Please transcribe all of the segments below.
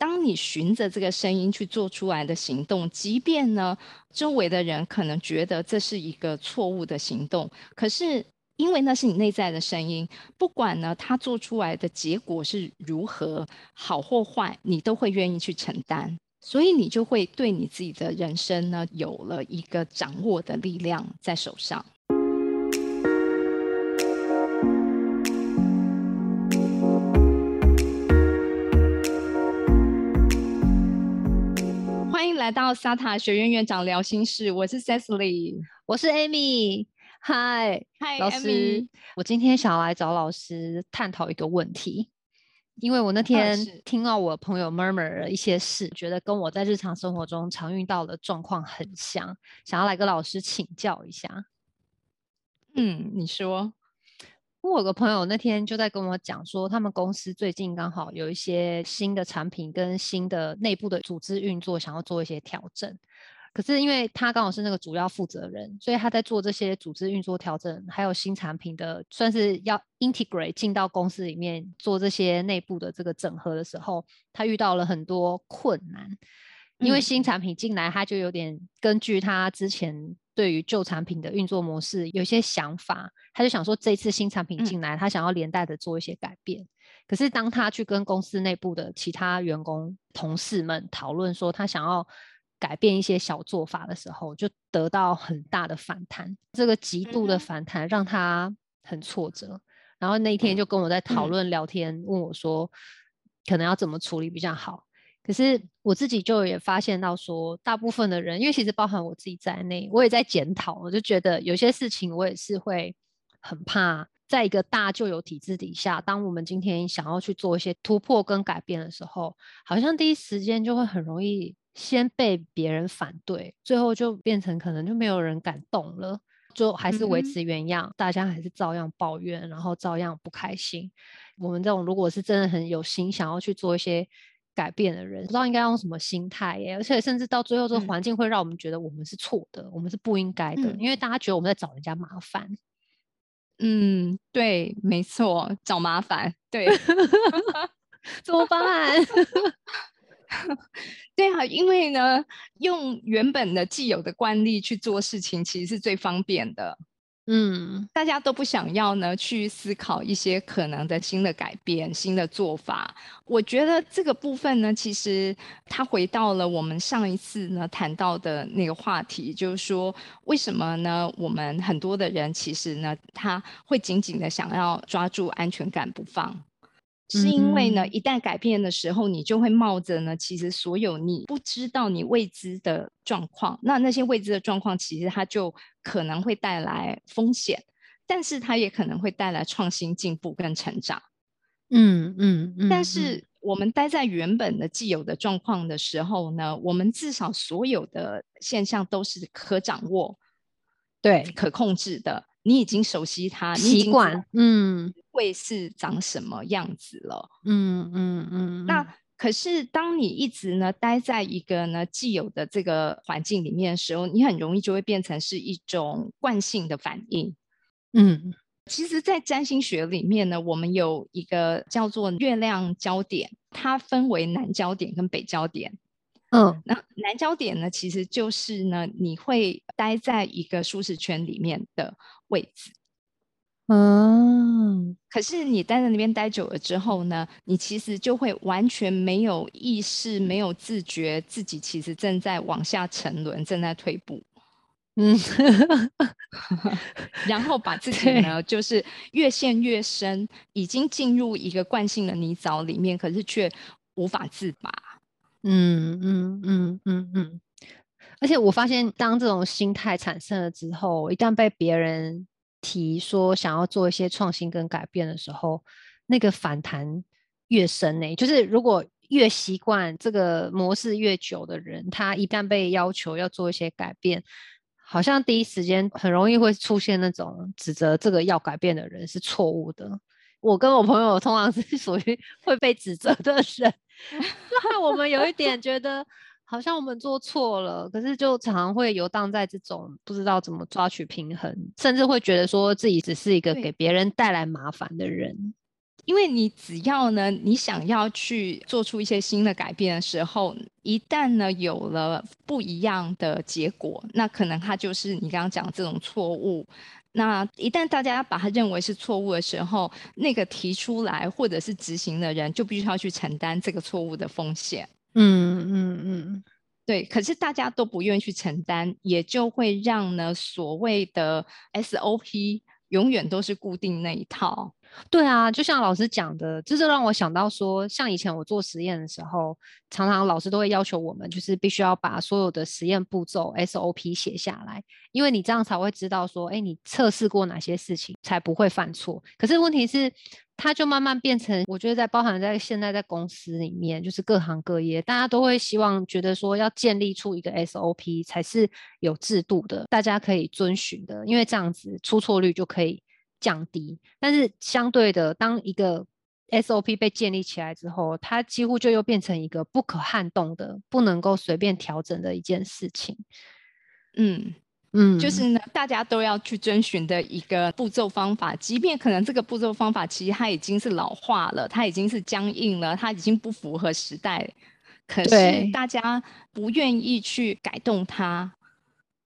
当你循着这个声音去做出来的行动，即便呢周围的人可能觉得这是一个错误的行动，可是因为那是你内在的声音，不管呢他做出来的结果是如何好或坏，你都会愿意去承担，所以你就会对你自己的人生呢有了一个掌握的力量在手上。来到萨塔学院院长聊心事，我是 Cecily，我是 Amy。嗨，嗨，老师，我今天想要来找老师探讨一个问题，因为我那天听到我朋友 murmur 了一些事，觉得跟我在日常生活中常遇到的状况很像，想要来跟老师请教一下。嗯，你说。我有个朋友那天就在跟我讲说，他们公司最近刚好有一些新的产品跟新的内部的组织运作，想要做一些调整。可是因为他刚好是那个主要负责人，所以他在做这些组织运作调整，还有新产品的，算是要 integrate 进到公司里面做这些内部的这个整合的时候，他遇到了很多困难。因为新产品进来，他就有点根据他之前。对于旧产品的运作模式有些想法，他就想说这次新产品进来，他想要连带的做一些改变。可是当他去跟公司内部的其他员工同事们讨论说他想要改变一些小做法的时候，就得到很大的反弹。这个极度的反弹让他很挫折。然后那一天就跟我在讨论聊天，问我说可能要怎么处理比较好。可是我自己就也发现到说，大部分的人，因为其实包含我自己在内，我也在检讨。我就觉得有些事情，我也是会很怕，在一个大旧有体制底下，当我们今天想要去做一些突破跟改变的时候，好像第一时间就会很容易先被别人反对，最后就变成可能就没有人敢动了，就还是维持原样，大家还是照样抱怨，然后照样不开心。我们这种如果是真的很有心想要去做一些。改变的人不知道应该用什么心态耶，而且甚至到最后，这个环境会让我们觉得我们是错的，我们是不应该的，因为大家觉得我们在找人家麻烦。嗯，对，没错，找麻烦，对，怎么办？对啊，因为呢，用原本的既有的惯例去做事情，其实是最方便的。嗯，大家都不想要呢，去思考一些可能的新的改变、新的做法。我觉得这个部分呢，其实它回到了我们上一次呢谈到的那个话题，就是说，为什么呢？我们很多的人其实呢，他会紧紧的想要抓住安全感不放。是因为呢，一旦改变的时候，你就会冒着呢，其实所有你不知道、你未知的状况，那那些未知的状况，其实它就可能会带来风险，但是它也可能会带来创新、进步跟成长。嗯嗯嗯。但是我们待在原本的既有的状况的时候呢，我们至少所有的现象都是可掌握、对可控制的。你已经熟悉它，习惯，嗯，会是长什么样子了，嗯嗯嗯。那可是当你一直呢待在一个呢既有的这个环境里面的时候，你很容易就会变成是一种惯性的反应。嗯，其实，在占星学里面呢，我们有一个叫做月亮焦点，它分为南焦点跟北焦点。嗯，那南焦点呢，其实就是呢，你会待在一个舒适圈里面的位置。嗯，可是你待在那边待久了之后呢，你其实就会完全没有意识、没有自觉，自己其实正在往下沉沦，正在退步。嗯，然后把自 己呢，就是越陷越深，已经进入一个惯性的泥沼里面，可是却无法自拔。嗯嗯嗯嗯嗯，而且我发现，当这种心态产生了之后，一旦被别人提说想要做一些创新跟改变的时候，那个反弹越深呢。就是如果越习惯这个模式越久的人，他一旦被要求要做一些改变，好像第一时间很容易会出现那种指责这个要改变的人是错误的。我跟我朋友通常是 属于会被指责的人。那我们有一点觉得好像我们做错了，可是就常常会游荡在这种不知道怎么抓取平衡，甚至会觉得说自己只是一个给别人带来麻烦的人。因为你只要呢，你想要去做出一些新的改变的时候，一旦呢有了不一样的结果，那可能它就是你刚刚讲这种错误。那一旦大家把它认为是错误的时候，那个提出来或者是执行的人就必须要去承担这个错误的风险。嗯嗯嗯，对。可是大家都不愿意去承担，也就会让呢所谓的 SOP 永远都是固定那一套。对啊，就像老师讲的，这就让我想到说，像以前我做实验的时候，常常老师都会要求我们，就是必须要把所有的实验步骤 SOP 写下来，因为你这样才会知道说，哎，你测试过哪些事情才不会犯错。可是问题是，它就慢慢变成，我觉得在包含在现在在公司里面，就是各行各业，大家都会希望觉得说，要建立出一个 SOP 才是有制度的，大家可以遵循的，因为这样子出错率就可以。降低，但是相对的，当一个 SOP 被建立起来之后，它几乎就又变成一个不可撼动的、不能够随便调整的一件事情。嗯嗯，就是呢，大家都要去遵循的一个步骤方法，即便可能这个步骤方法其实它已经是老化了，它已经是僵硬了，它已经不符合时代，可是大家不愿意去改动它。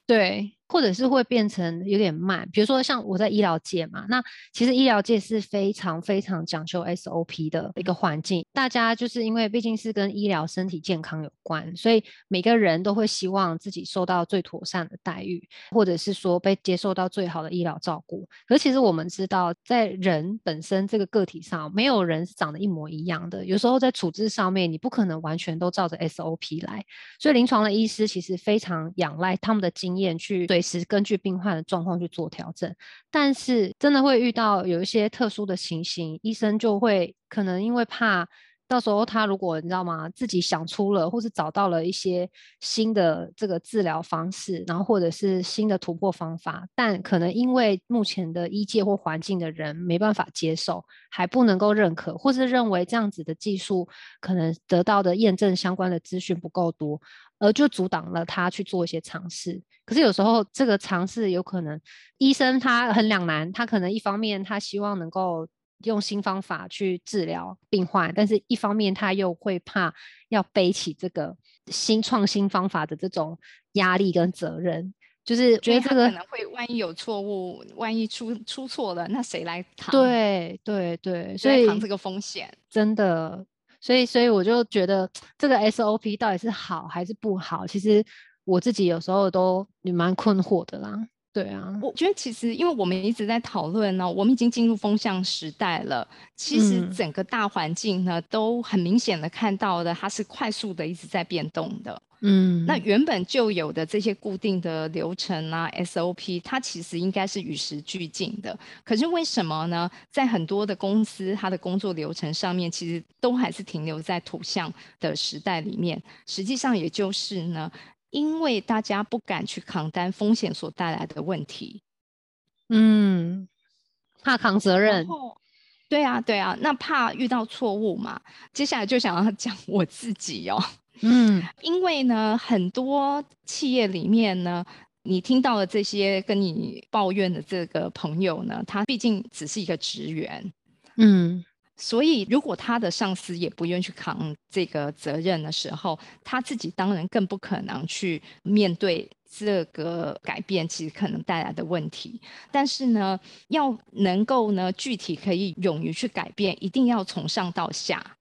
对。或者是会变成有点慢，比如说像我在医疗界嘛，那其实医疗界是非常非常讲究 SOP 的一个环境。大家就是因为毕竟是跟医疗、身体健康有关，所以每个人都会希望自己受到最妥善的待遇，或者是说被接受到最好的医疗照顾。可其实我们知道，在人本身这个个体上，没有人是长得一模一样的。有时候在处置上面，你不可能完全都照着 SOP 来。所以临床的医师其实非常仰赖他们的经验去。随时根据病患的状况去做调整，但是真的会遇到有一些特殊的情形，医生就会可能因为怕到时候他如果你知道吗，自己想出了或是找到了一些新的这个治疗方式，然后或者是新的突破方法，但可能因为目前的医界或环境的人没办法接受，还不能够认可，或是认为这样子的技术可能得到的验证相关的资讯不够多。而就阻挡了他去做一些尝试。可是有时候这个尝试有可能，医生他很两难，他可能一方面他希望能够用新方法去治疗病患，但是一方面他又会怕要背起这个新创新方法的这种压力跟责任，就是觉得这个可能会万一有错误，万一出出错了，那谁来扛？对对对，所以扛这个风险真的。所以，所以我就觉得这个 SOP 到底是好还是不好？其实我自己有时候都蛮困惑的啦。对啊，我觉得其实因为我们一直在讨论呢，我们已经进入风向时代了。其实整个大环境呢，都很明显的看到的，它是快速的一直在变动的。嗯，那原本就有的这些固定的流程啊，SOP，它其实应该是与时俱进的。可是为什么呢？在很多的公司，它的工作流程上面，其实都还是停留在图像的时代里面。实际上，也就是呢，因为大家不敢去扛担风险所带来的问题，嗯，怕扛责任。对啊，对啊，那怕遇到错误嘛。接下来就想要讲 我自己哦。嗯，因为呢，很多企业里面呢，你听到的这些跟你抱怨的这个朋友呢，他毕竟只是一个职员，嗯，所以如果他的上司也不愿意去扛这个责任的时候，他自己当然更不可能去面对这个改变其实可能带来的问题。但是呢，要能够呢具体可以勇于去改变，一定要从上到下。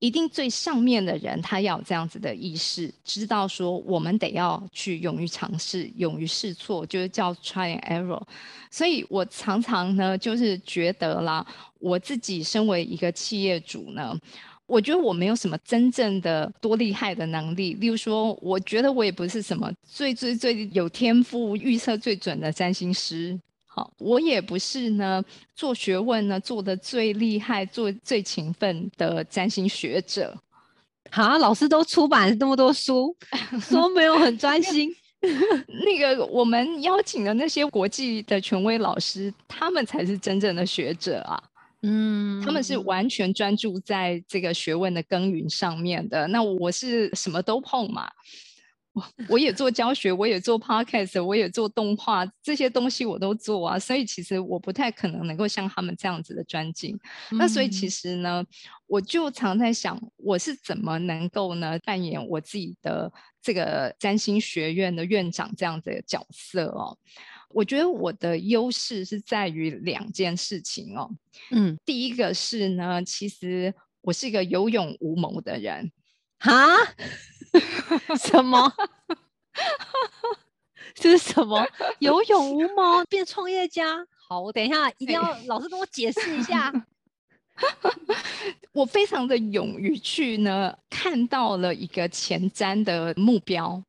一定最上面的人，他要有这样子的意识，知道说我们得要去勇于尝试，勇于试错，就是叫 try and error。所以我常常呢，就是觉得啦，我自己身为一个企业主呢，我觉得我没有什么真正的多厉害的能力。例如说，我觉得我也不是什么最最最有天赋、预测最准的占星师。好，我也不是呢，做学问呢做的最厉害、做最勤奋的占星学者。好，老师都出版那么多书，说没有很专心。那个我们邀请的那些国际的权威老师，他们才是真正的学者啊。嗯，他们是完全专注在这个学问的耕耘上面的。那我是什么都碰嘛。我我也做教学，我也做 podcast，我也做动画，这些东西我都做啊。所以其实我不太可能能够像他们这样子的专精。那所以其实呢，我就常在想，我是怎么能够呢扮演我自己的这个占星学院的院长这样子的角色哦。我觉得我的优势是在于两件事情哦。嗯，第一个是呢，其实我是一个有勇无谋的人。哈？什么？这是什么？有勇无谋变创业家？好，我等一下一定要老师跟我解释一下。我非常的勇于去呢，看到了一个前瞻的目标。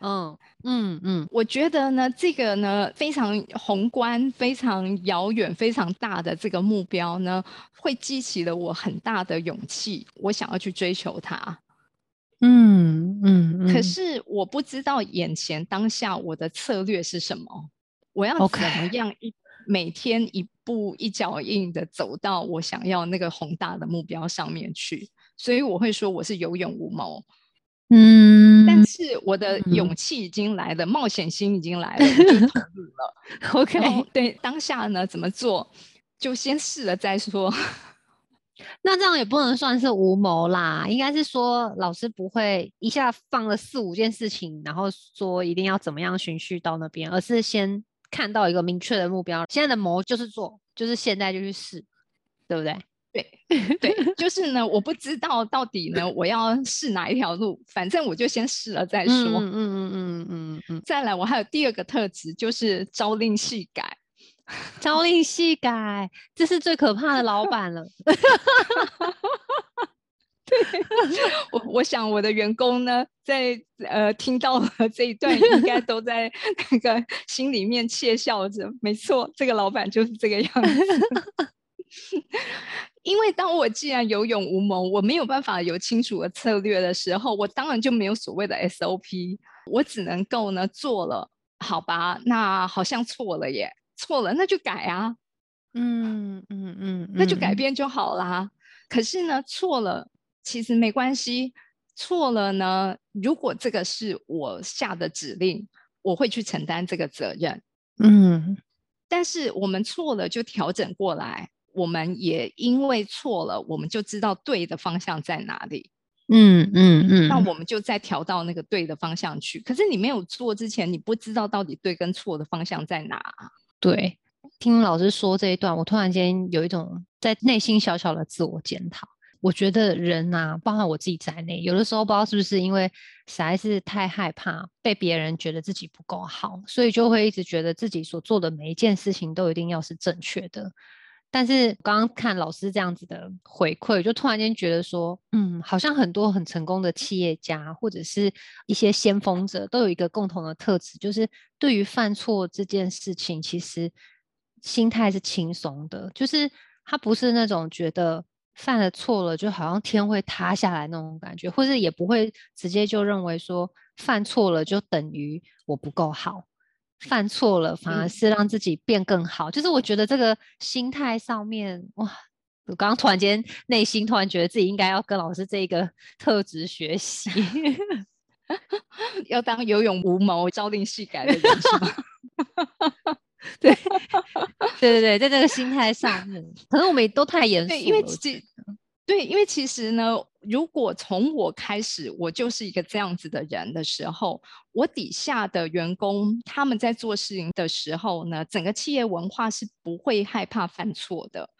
嗯嗯嗯，我觉得呢，这个呢非常宏观、非常遥远、非常大的这个目标呢，会激起了我很大的勇气，我想要去追求它。嗯嗯，可是我不知道眼前当下我的策略是什么，我要怎么样一每天一步一脚印的走到我想要那个宏大的目标上面去，所以我会说我是有勇无谋。嗯，但是我的勇气已经来了，冒险心已经来了，就 投入了。OK，对，当下呢怎么做，就先试了再说。那这样也不能算是无谋啦，应该是说老师不会一下放了四五件事情，然后说一定要怎么样循序到那边，而是先看到一个明确的目标。现在的谋就是做，就是现在就去试，对不对？对 对，就是呢，我不知道到底呢，我要试哪一条路，反正我就先试了再说。嗯嗯嗯嗯嗯嗯。再来，我还有第二个特质，就是朝令夕改。朝令夕改，这是最可怕的老板了。对，我我想我的员工呢，在呃听到了这一段，应该都在那个心里面窃笑着。没错，这个老板就是这个样子。因为当我既然有勇无谋，我没有办法有清楚的策略的时候，我当然就没有所谓的 SOP，我只能够呢做了，好吧？那好像错了耶，错了，那就改啊，嗯嗯嗯，那就改变就好啦。可是呢，错了其实没关系，错了呢，如果这个是我下的指令，我会去承担这个责任，嗯。但是我们错了就调整过来。我们也因为错了，我们就知道对的方向在哪里。嗯嗯嗯，那我们就再调到那个对的方向去。可是你没有做之前，你不知道到底对跟错的方向在哪。对，听老师说这一段，我突然间有一种在内心小小的自我检讨。我觉得人呐，包括我自己在内，有的时候不知道是不是因为实在是太害怕被别人觉得自己不够好，所以就会一直觉得自己所做的每一件事情都一定要是正确的。但是刚刚看老师这样子的回馈，就突然间觉得说，嗯，好像很多很成功的企业家或者是一些先锋者，都有一个共同的特质，就是对于犯错这件事情，其实心态是轻松的，就是他不是那种觉得犯了错了就好像天会塌下来那种感觉，或者也不会直接就认为说犯错了就等于我不够好。犯错了，反而是让自己变更好。就是我觉得这个心态上面，哇！我刚刚突然间内心突然觉得自己应该要跟老师这个 特质学习，要当有勇无谋、朝令夕改的人，是吗？对，对对对，在这个心态上面，可能我们都太严肃，因为这。对，因为其实呢，如果从我开始，我就是一个这样子的人的时候，我底下的员工他们在做事情的时候呢，整个企业文化是不会害怕犯错的，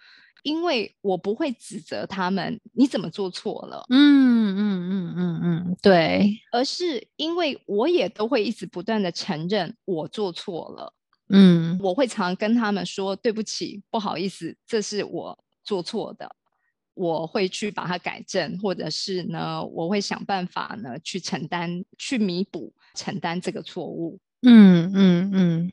因为我不会指责他们你怎么做错了，嗯嗯嗯嗯嗯，对，而是因为我也都会一直不断的承认我做错了，嗯，我会常跟他们说对不起，不好意思，这是我做错的。我会去把它改正，或者是呢，我会想办法呢去承担、去弥补、承担这个错误。嗯嗯嗯。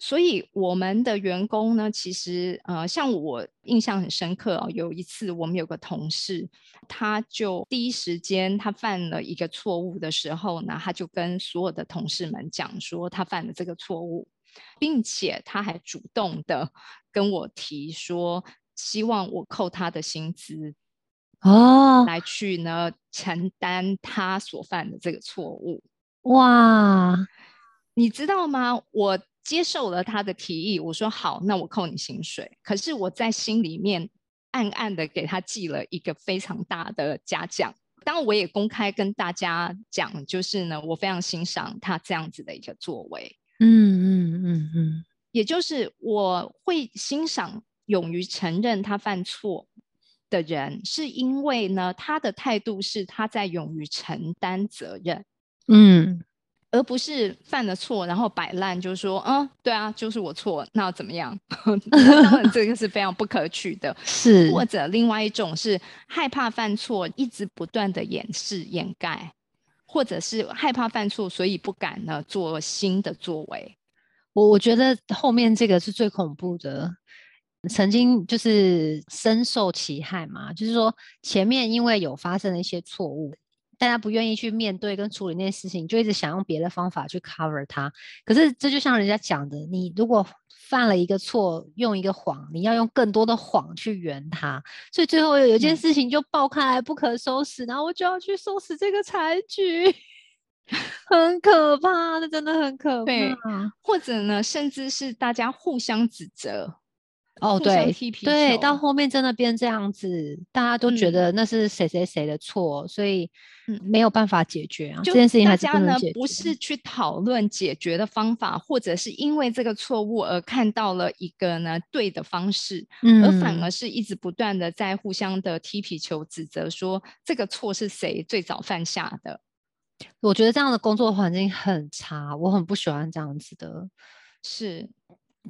所以我们的员工呢，其实呃，像我印象很深刻哦，有一次我们有个同事，他就第一时间他犯了一个错误的时候呢，他就跟所有的同事们讲说他犯了这个错误，并且他还主动的跟我提说。希望我扣他的薪资哦，来去呢承担他所犯的这个错误。哇，你知道吗？我接受了他的提议，我说好，那我扣你薪水。可是我在心里面暗暗的给他记了一个非常大的嘉奖。当我也公开跟大家讲，就是呢，我非常欣赏他这样子的一个作为。嗯嗯嗯嗯，也就是我会欣赏勇于承认他犯错的人，是因为呢，他的态度是他在勇于承担责任。嗯。而不是犯了错，然后摆烂，就是说，嗯，对啊，就是我错，那怎么样？当然，这个是非常不可取的。是，或者另外一种是害怕犯错，一直不断的掩饰、掩盖，或者是害怕犯错，所以不敢呢做新的作为。我我觉得后面这个是最恐怖的，曾经就是深受其害嘛，就是说前面因为有发生了一些错误。大家不愿意去面对跟处理那些事情，就一直想用别的方法去 cover 它。可是这就像人家讲的，你如果犯了一个错，用一个谎，你要用更多的谎去圆它。所以最后有一件事情就爆开来不可收拾，然后我就要去收拾这个残局，很可怕，这真的很可怕。或者呢，甚至是大家互相指责。哦，对，对，到后面真的变这样子，大家都觉得那是谁谁谁的错，所以没有办法解决啊。这件事情大家呢不是去讨论解决的方法，或者是因为这个错误而看到了一个呢对的方式，而反而是一直不断的在互相的踢皮球，指责说这个错是谁最早犯下的。我觉得这样的工作环境很差，我很不喜欢这样子的，是。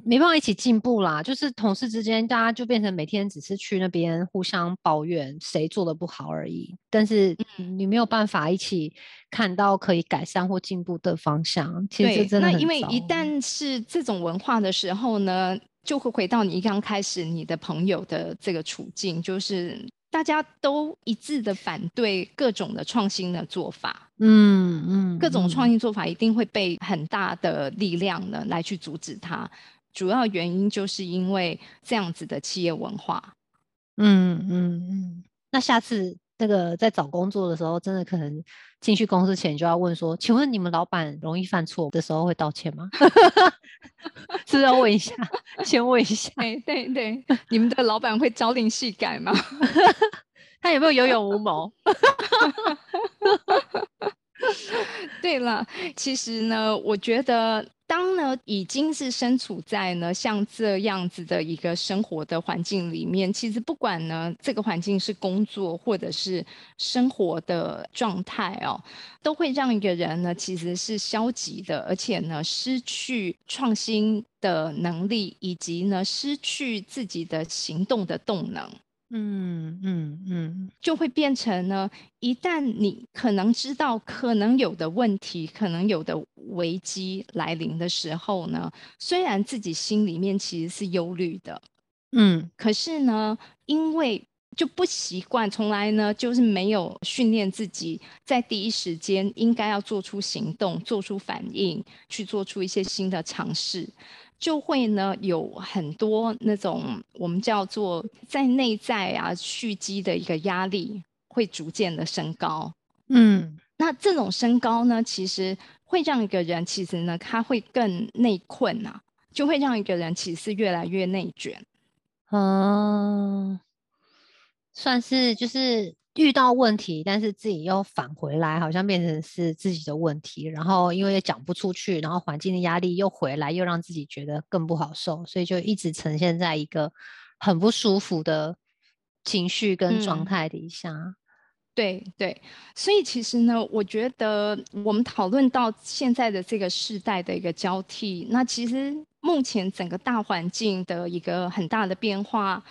没办法一起进步啦，就是同事之间，大家就变成每天只是去那边互相抱怨谁做的不好而已。但是你没有办法一起看到可以改善或进步的方向。其实真的那因为一旦是这种文化的时候呢，就会回到你刚开始你的朋友的这个处境，就是大家都一致的反对各种的创新的做法。嗯嗯，各种创新做法一定会被很大的力量呢来去阻止它。主要原因就是因为这样子的企业文化，嗯嗯嗯。那下次那个在找工作的时候，真的可能进去公司前就要问说：“请问你们老板容易犯错的时候会道歉吗？” 是不是要问一下？先问一下。对对对，你们的老板会朝令夕改吗？他有没有有勇无谋？对了，其实呢，我觉得。当呢，已经是身处在呢像这样子的一个生活的环境里面，其实不管呢这个环境是工作或者是生活的状态哦，都会让一个人呢其实是消极的，而且呢失去创新的能力，以及呢失去自己的行动的动能。嗯嗯嗯，就会变成呢，一旦你可能知道可能有的问题，可能有的危机来临的时候呢，虽然自己心里面其实是忧虑的，嗯，可是呢，因为就不习惯，从来呢就是没有训练自己在第一时间应该要做出行动、做出反应，去做出一些新的尝试。就会呢有很多那种我们叫做在内在啊蓄积的一个压力会逐渐的升高，嗯，那这种升高呢，其实会让一个人其实呢他会更内困啊，就会让一个人其实越来越内卷，嗯，算是就是。遇到问题，但是自己又返回来，好像变成是自己的问题。然后因为也讲不出去，然后环境的压力又回来，又让自己觉得更不好受，所以就一直呈现在一个很不舒服的情绪跟状态底下。对对，所以其实呢，我觉得我们讨论到现在的这个时代的一个交替，那其实目前整个大环境的一个很大的变化。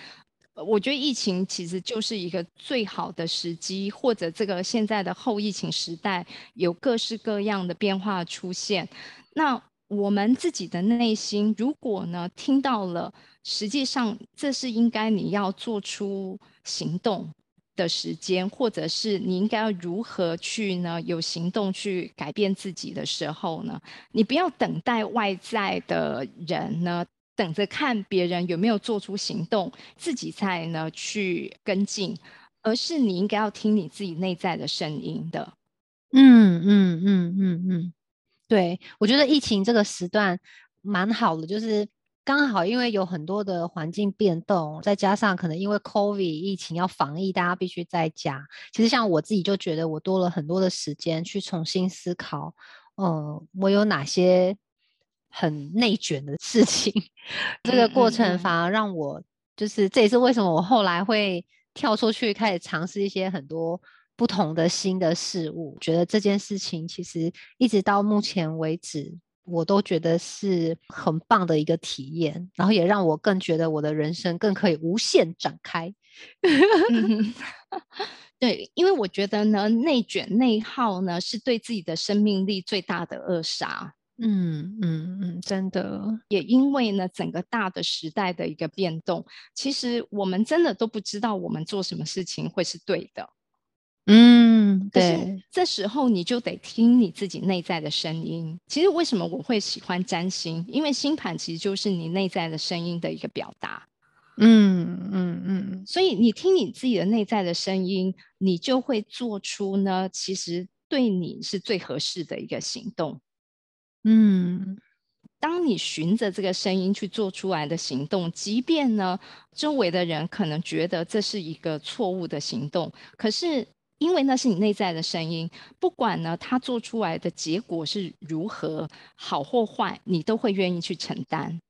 我觉得疫情其实就是一个最好的时机，或者这个现在的后疫情时代有各式各样的变化出现。那我们自己的内心，如果呢听到了，实际上这是应该你要做出行动的时间，或者是你应该要如何去呢有行动去改变自己的时候呢？你不要等待外在的人呢。等着看别人有没有做出行动，自己才呢去跟进，而是你应该要听你自己内在的声音的。嗯嗯嗯嗯嗯，对，我觉得疫情这个时段蛮好的，就是刚好因为有很多的环境变动，再加上可能因为 COVID 疫情要防疫，大家必须在家。其实像我自己就觉得我多了很多的时间去重新思考，呃，我有哪些很内卷的事情。这个过程反而让我，就是这也是为什么我后来会跳出去开始尝试一些很多。不同的新的事物，觉得这件事情其实一直到目前为止，我都觉得是很棒的一个体验，然后也让我更觉得我的人生更可以无限展开。对，因为我觉得呢，内卷内耗呢是对自己的生命力最大的扼杀。嗯嗯嗯，真的，也因为呢，整个大的时代的一个变动，其实我们真的都不知道我们做什么事情会是对的。嗯，对，这时候你就得听你自己内在的声音。其实为什么我会喜欢占星？因为星盘其实就是你内在的声音的一个表达。嗯嗯嗯，所以你听你自己的内在的声音，你就会做出呢，其实对你是最合适的一个行动。嗯，当你循着这个声音去做出来的行动，即便呢周围的人可能觉得这是一个错误的行动，可是。因为那是你内在的声音，不管呢他做出来的结果是如何好或坏，你都会愿意去承担。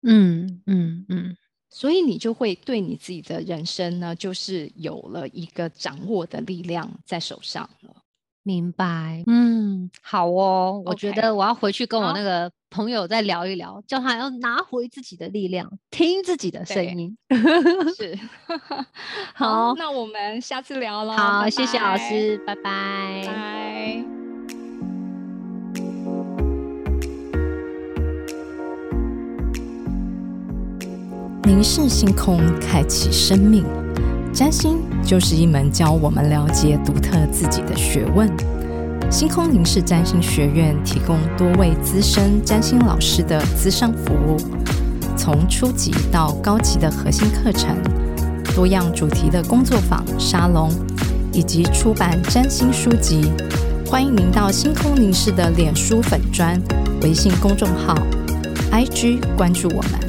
嗯嗯嗯，所以你就会对你自己的人生呢，就是有了一个掌握的力量在手上了。明白，嗯，好哦，我觉得我要回去跟我那个朋友再聊一聊，叫他要拿回自己的力量，听自己的声音。是，好，那我们下次聊了。好，谢谢老师，拜拜。拜。凝视星空，开启生命。占星就是一门教我们了解独特自己的学问。星空凝视占星学院提供多位资深占星老师的资商服务，从初级到高级的核心课程，多样主题的工作坊、沙龙，以及出版占星书籍。欢迎您到星空凝视的脸书粉砖、微信公众号、IG 关注我们。